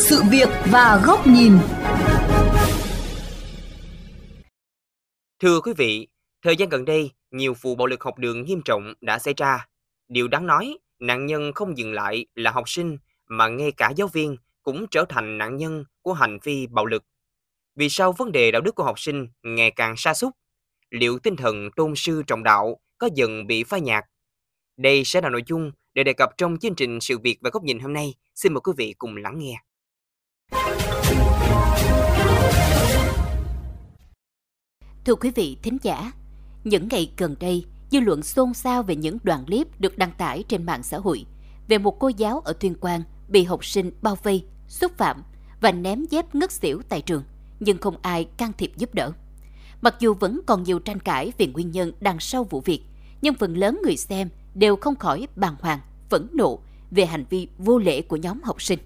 sự việc và góc nhìn. Thưa quý vị, thời gian gần đây, nhiều vụ bạo lực học đường nghiêm trọng đã xảy ra. Điều đáng nói, nạn nhân không dừng lại là học sinh mà ngay cả giáo viên cũng trở thành nạn nhân của hành vi bạo lực. Vì sao vấn đề đạo đức của học sinh ngày càng sa sút? Liệu tinh thần tôn sư trọng đạo có dần bị phai nhạt? Đây sẽ là nội dung để đề cập trong chương trình Sự việc và góc nhìn hôm nay. Xin mời quý vị cùng lắng nghe. Thưa quý vị thính giả, những ngày gần đây, dư luận xôn xao về những đoạn clip được đăng tải trên mạng xã hội về một cô giáo ở Tuyên Quang bị học sinh bao vây, xúc phạm và ném dép ngất xỉu tại trường, nhưng không ai can thiệp giúp đỡ. Mặc dù vẫn còn nhiều tranh cãi về nguyên nhân đằng sau vụ việc, nhưng phần lớn người xem đều không khỏi bàng hoàng, phẫn nộ về hành vi vô lễ của nhóm học sinh.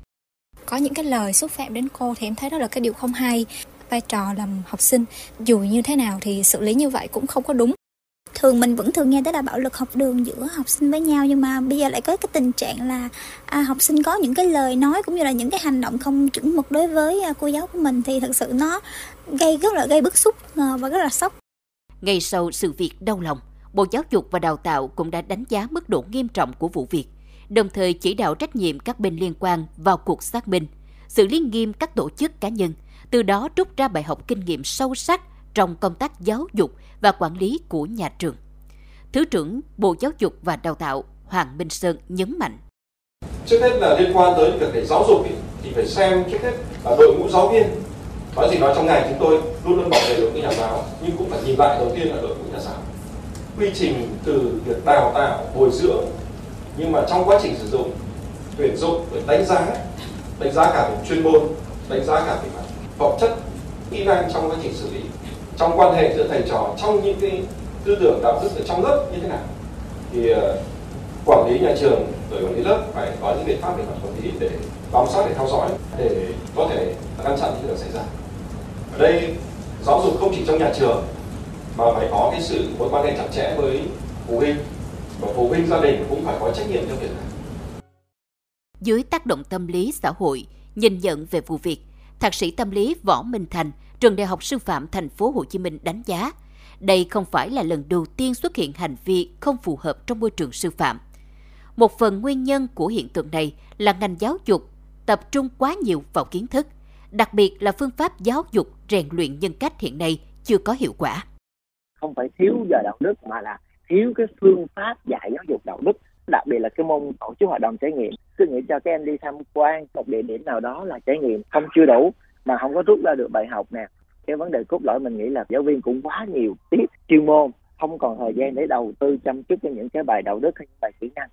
Có những cái lời xúc phạm đến cô thì em thấy đó là cái điều không hay. Vai trò làm học sinh, dù như thế nào thì xử lý như vậy cũng không có đúng thường mình vẫn thường nghe tới là bạo lực học đường giữa học sinh với nhau nhưng mà bây giờ lại có cái tình trạng là à, học sinh có những cái lời nói cũng như là những cái hành động không chuẩn mực đối với à, cô giáo của mình thì thật sự nó gây rất là gây bức xúc à, và rất là sốc. Ngay sau sự việc đau lòng, Bộ Giáo dục và Đào tạo cũng đã đánh giá mức độ nghiêm trọng của vụ việc, đồng thời chỉ đạo trách nhiệm các bên liên quan vào cuộc xác minh, xử lý nghiêm các tổ chức cá nhân, từ đó rút ra bài học kinh nghiệm sâu sắc trong công tác giáo dục và quản lý của nhà trường. Thứ trưởng Bộ Giáo dục và Đào tạo Hoàng Minh Sơn nhấn mạnh. Trước hết là liên quan tới việc để giáo dục ý, thì phải xem trước hết là đội ngũ giáo viên. Nói gì nói trong ngày chúng tôi luôn luôn bảo vệ đội ngũ nhà giáo, nhưng cũng phải nhìn lại đầu tiên là đội ngũ nhà giáo. Quy trình từ việc đào tạo, bồi dưỡng, nhưng mà trong quá trình sử dụng, tuyển dụng, đánh giá, đánh giá cả về chuyên môn, đánh giá cả về phẩm chất, kỹ năng trong quá trình xử lý trong quan hệ giữa thầy trò trong những cái tư tưởng đạo đức ở trong lớp như thế nào. Thì uh, quản lý nhà trường rồi quản lý lớp phải có những biện pháp để quản lý để bám sát để theo dõi để có thể ngăn chặn những điều xảy ra. Ở đây giáo dục không chỉ trong nhà trường mà phải có cái sự mối quan hệ chặt chẽ với phụ huynh và phụ huynh gia đình cũng phải có trách nhiệm trong việc này. Dưới tác động tâm lý xã hội nhìn nhận về vụ việc thạc sĩ tâm lý võ minh thành trường đại học sư phạm thành phố Hồ Chí Minh đánh giá đây không phải là lần đầu tiên xuất hiện hành vi không phù hợp trong môi trường sư phạm. Một phần nguyên nhân của hiện tượng này là ngành giáo dục tập trung quá nhiều vào kiến thức, đặc biệt là phương pháp giáo dục rèn luyện nhân cách hiện nay chưa có hiệu quả. Không phải thiếu giờ đạo đức mà là thiếu cái phương pháp dạy giáo dục đạo đức đặc biệt là cái môn tổ chức hoạt động trải nghiệm. Cứ nghĩ cho các em đi tham quan một địa điểm nào đó là trải nghiệm không chưa đủ, mà không có rút ra được bài học nè. Cái vấn đề cốt lõi mình nghĩ là giáo viên cũng quá nhiều tiết, chuyên môn, không còn thời gian để đầu tư chăm chút cho những cái bài đạo đức hay những bài kỹ năng.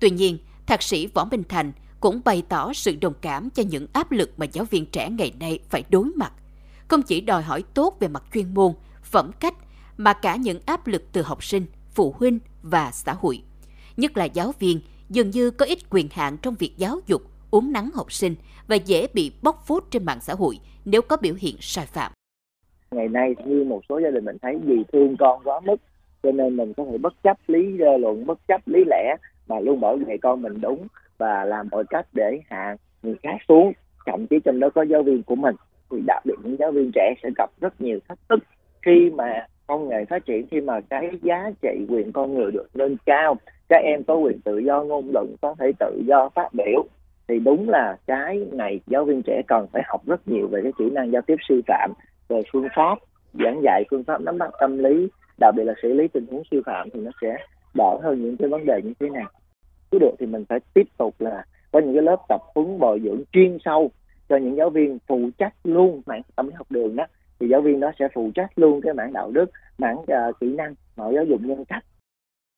Tuy nhiên, thạc sĩ võ minh thành cũng bày tỏ sự đồng cảm cho những áp lực mà giáo viên trẻ ngày nay phải đối mặt. Không chỉ đòi hỏi tốt về mặt chuyên môn, phẩm cách, mà cả những áp lực từ học sinh, phụ huynh và xã hội nhất là giáo viên dường như có ít quyền hạn trong việc giáo dục uống nắng học sinh và dễ bị bóc phốt trên mạng xã hội nếu có biểu hiện sai phạm. Ngày nay như một số gia đình mình thấy vì thương con quá mức cho nên mình có thể bất chấp lý ờ, luận, bất chấp lý lẽ mà luôn bảo vệ con mình đúng và làm mọi cách để hạ người khác xuống. Thậm chí trong đó có giáo viên của mình thì đặc biệt những giáo viên trẻ sẽ gặp rất nhiều thách thức khi mà công nghệ phát triển khi mà cái giá trị quyền con người được nâng cao các em có quyền tự do ngôn luận có thể tự do phát biểu. Thì đúng là cái này giáo viên trẻ cần phải học rất nhiều về cái kỹ năng giao tiếp sư phạm về phương pháp giảng dạy phương pháp nắm bắt tâm lý đặc biệt là xử lý tình huống sư phạm thì nó sẽ đỡ hơn những cái vấn đề như thế này. Cứ được thì mình phải tiếp tục là có những cái lớp tập huấn bồi dưỡng chuyên sâu cho những giáo viên phụ trách luôn mảng tâm lý học đường đó. Thì giáo viên đó sẽ phụ trách luôn cái mảng đạo đức mảng uh, kỹ năng mảng giáo dục nhân cách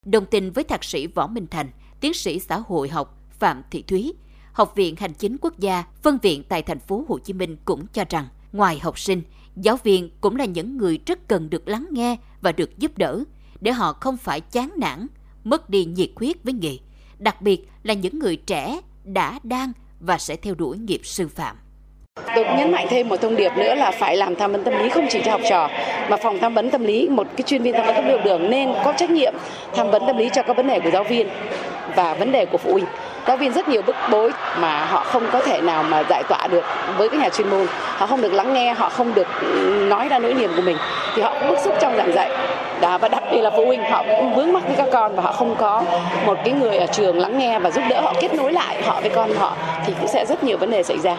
đồng tình với thạc sĩ võ minh thành tiến sĩ xã hội học phạm thị thúy Học viện Hành chính Quốc gia, phân viện tại thành phố Hồ Chí Minh cũng cho rằng, ngoài học sinh, giáo viên cũng là những người rất cần được lắng nghe và được giúp đỡ để họ không phải chán nản, mất đi nhiệt huyết với nghề, đặc biệt là những người trẻ đã đang và sẽ theo đuổi nghiệp sư phạm. Tôi cũng nhấn mạnh thêm một thông điệp nữa là phải làm tham vấn tâm lý không chỉ cho học trò mà phòng tham vấn tâm lý một cái chuyên viên tham vấn tâm lý học đường nên có trách nhiệm tham vấn tâm lý cho các vấn đề của giáo viên và vấn đề của phụ huynh. Giáo viên rất nhiều bức bối mà họ không có thể nào mà giải tỏa được với các nhà chuyên môn. Họ không được lắng nghe họ không được nói ra nỗi niềm của mình. Thì họ cũng bức xúc trong giảng dạy. Đó, và đặc biệt là phụ huynh họ cũng vướng mắc với các con và họ không có một cái người ở trường lắng nghe và giúp đỡ họ kết nối lại họ với con họ thì cũng sẽ rất nhiều vấn đề xảy ra.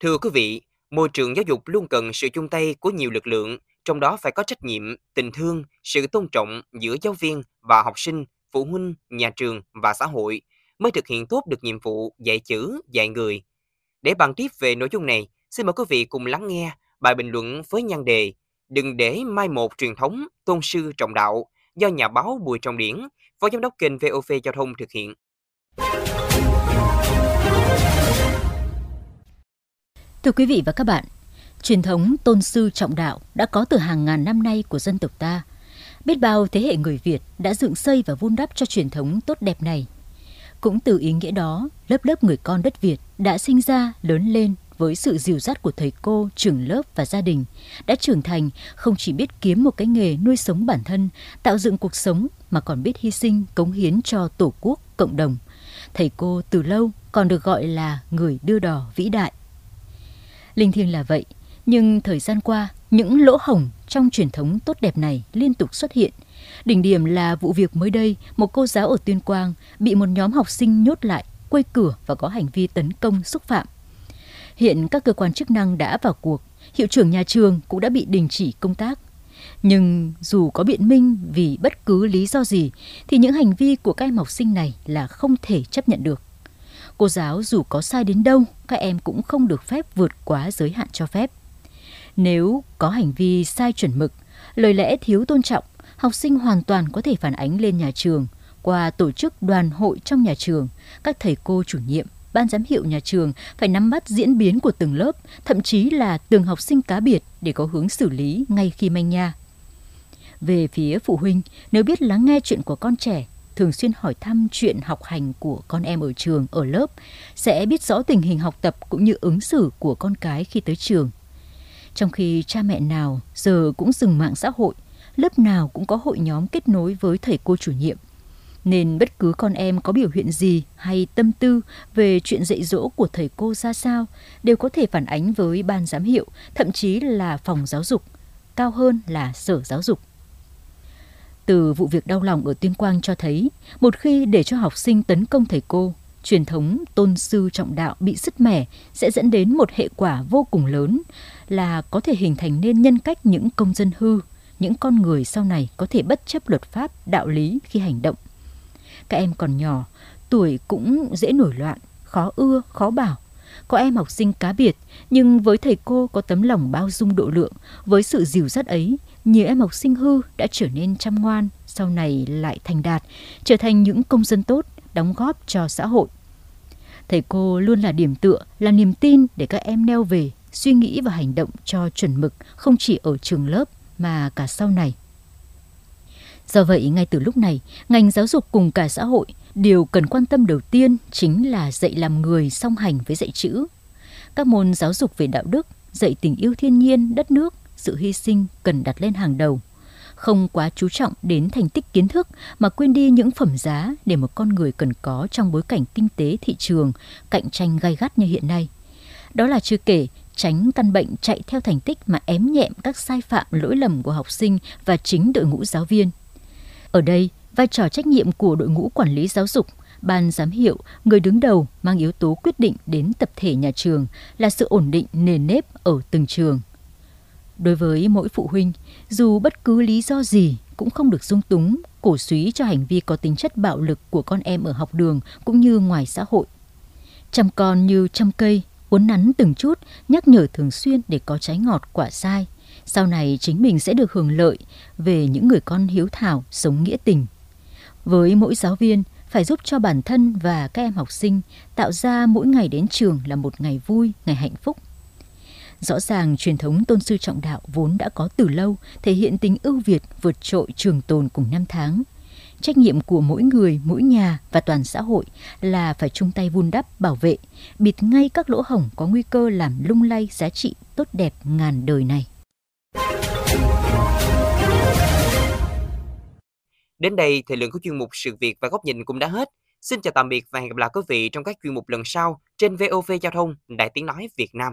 Thưa quý vị, môi trường giáo dục luôn cần sự chung tay của nhiều lực lượng, trong đó phải có trách nhiệm, tình thương, sự tôn trọng giữa giáo viên và học sinh, phụ huynh, nhà trường và xã hội mới thực hiện tốt được nhiệm vụ dạy chữ, dạy người. Để bàn tiếp về nội dung này, xin mời quý vị cùng lắng nghe bài bình luận với nhan đề Đừng để mai một truyền thống tôn sư trọng đạo do nhà báo Bùi Trọng Điển, Phó Giám đốc kênh VOV Giao thông thực hiện. Thưa quý vị và các bạn, truyền thống tôn sư trọng đạo đã có từ hàng ngàn năm nay của dân tộc ta. Biết bao thế hệ người Việt đã dựng xây và vun đắp cho truyền thống tốt đẹp này. Cũng từ ý nghĩa đó, lớp lớp người con đất Việt đã sinh ra, lớn lên với sự dìu dắt của thầy cô, trường lớp và gia đình, đã trưởng thành không chỉ biết kiếm một cái nghề nuôi sống bản thân, tạo dựng cuộc sống mà còn biết hy sinh, cống hiến cho tổ quốc, cộng đồng. Thầy cô từ lâu còn được gọi là người đưa đò vĩ đại. Linh thiêng là vậy, nhưng thời gian qua, những lỗ hổng trong truyền thống tốt đẹp này liên tục xuất hiện. Đỉnh điểm là vụ việc mới đây, một cô giáo ở Tuyên Quang bị một nhóm học sinh nhốt lại, quây cửa và có hành vi tấn công xúc phạm. Hiện các cơ quan chức năng đã vào cuộc, hiệu trưởng nhà trường cũng đã bị đình chỉ công tác. Nhưng dù có biện minh vì bất cứ lý do gì thì những hành vi của các em học sinh này là không thể chấp nhận được. Cô giáo dù có sai đến đâu, các em cũng không được phép vượt quá giới hạn cho phép. Nếu có hành vi sai chuẩn mực, lời lẽ thiếu tôn trọng, học sinh hoàn toàn có thể phản ánh lên nhà trường qua tổ chức đoàn hội trong nhà trường, các thầy cô chủ nhiệm, ban giám hiệu nhà trường phải nắm bắt diễn biến của từng lớp, thậm chí là từng học sinh cá biệt để có hướng xử lý ngay khi manh nha. Về phía phụ huynh, nếu biết lắng nghe chuyện của con trẻ, thường xuyên hỏi thăm chuyện học hành của con em ở trường, ở lớp, sẽ biết rõ tình hình học tập cũng như ứng xử của con cái khi tới trường. Trong khi cha mẹ nào giờ cũng dừng mạng xã hội, lớp nào cũng có hội nhóm kết nối với thầy cô chủ nhiệm. Nên bất cứ con em có biểu hiện gì hay tâm tư về chuyện dạy dỗ của thầy cô ra sao đều có thể phản ánh với ban giám hiệu, thậm chí là phòng giáo dục, cao hơn là sở giáo dục. Từ vụ việc đau lòng ở Tuyên Quang cho thấy, một khi để cho học sinh tấn công thầy cô, truyền thống tôn sư trọng đạo bị sứt mẻ sẽ dẫn đến một hệ quả vô cùng lớn là có thể hình thành nên nhân cách những công dân hư, những con người sau này có thể bất chấp luật pháp, đạo lý khi hành động. Các em còn nhỏ, tuổi cũng dễ nổi loạn, khó ưa, khó bảo. Có em học sinh cá biệt, nhưng với thầy cô có tấm lòng bao dung độ lượng, với sự dìu dắt ấy, nhiều em học sinh hư đã trở nên chăm ngoan, sau này lại thành đạt, trở thành những công dân tốt, đóng góp cho xã hội. Thầy cô luôn là điểm tựa, là niềm tin để các em neo về, suy nghĩ và hành động cho chuẩn mực không chỉ ở trường lớp mà cả sau này. Do vậy, ngay từ lúc này, ngành giáo dục cùng cả xã hội điều cần quan tâm đầu tiên chính là dạy làm người song hành với dạy chữ. Các môn giáo dục về đạo đức, dạy tình yêu thiên nhiên, đất nước, sự hy sinh cần đặt lên hàng đầu. Không quá chú trọng đến thành tích kiến thức mà quên đi những phẩm giá để một con người cần có trong bối cảnh kinh tế thị trường cạnh tranh gay gắt như hiện nay. Đó là chưa kể tránh căn bệnh chạy theo thành tích mà ém nhẹm các sai phạm lỗi lầm của học sinh và chính đội ngũ giáo viên. Ở đây, vai trò trách nhiệm của đội ngũ quản lý giáo dục, ban giám hiệu, người đứng đầu mang yếu tố quyết định đến tập thể nhà trường là sự ổn định nền nếp ở từng trường. Đối với mỗi phụ huynh, dù bất cứ lý do gì cũng không được dung túng, cổ suý cho hành vi có tính chất bạo lực của con em ở học đường cũng như ngoài xã hội. Chăm con như chăm cây, uốn nắn từng chút, nhắc nhở thường xuyên để có trái ngọt quả sai. Sau này chính mình sẽ được hưởng lợi về những người con hiếu thảo, sống nghĩa tình. Với mỗi giáo viên, phải giúp cho bản thân và các em học sinh tạo ra mỗi ngày đến trường là một ngày vui, ngày hạnh phúc. Rõ ràng truyền thống tôn sư trọng đạo vốn đã có từ lâu, thể hiện tính ưu việt vượt trội trường tồn cùng năm tháng. Trách nhiệm của mỗi người, mỗi nhà và toàn xã hội là phải chung tay vun đắp, bảo vệ, bịt ngay các lỗ hổng có nguy cơ làm lung lay giá trị tốt đẹp ngàn đời này. Đến đây, thời lượng của chuyên mục Sự việc và góc nhìn cũng đã hết. Xin chào tạm biệt và hẹn gặp lại quý vị trong các chuyên mục lần sau trên VOV Giao thông Đại Tiếng Nói Việt Nam.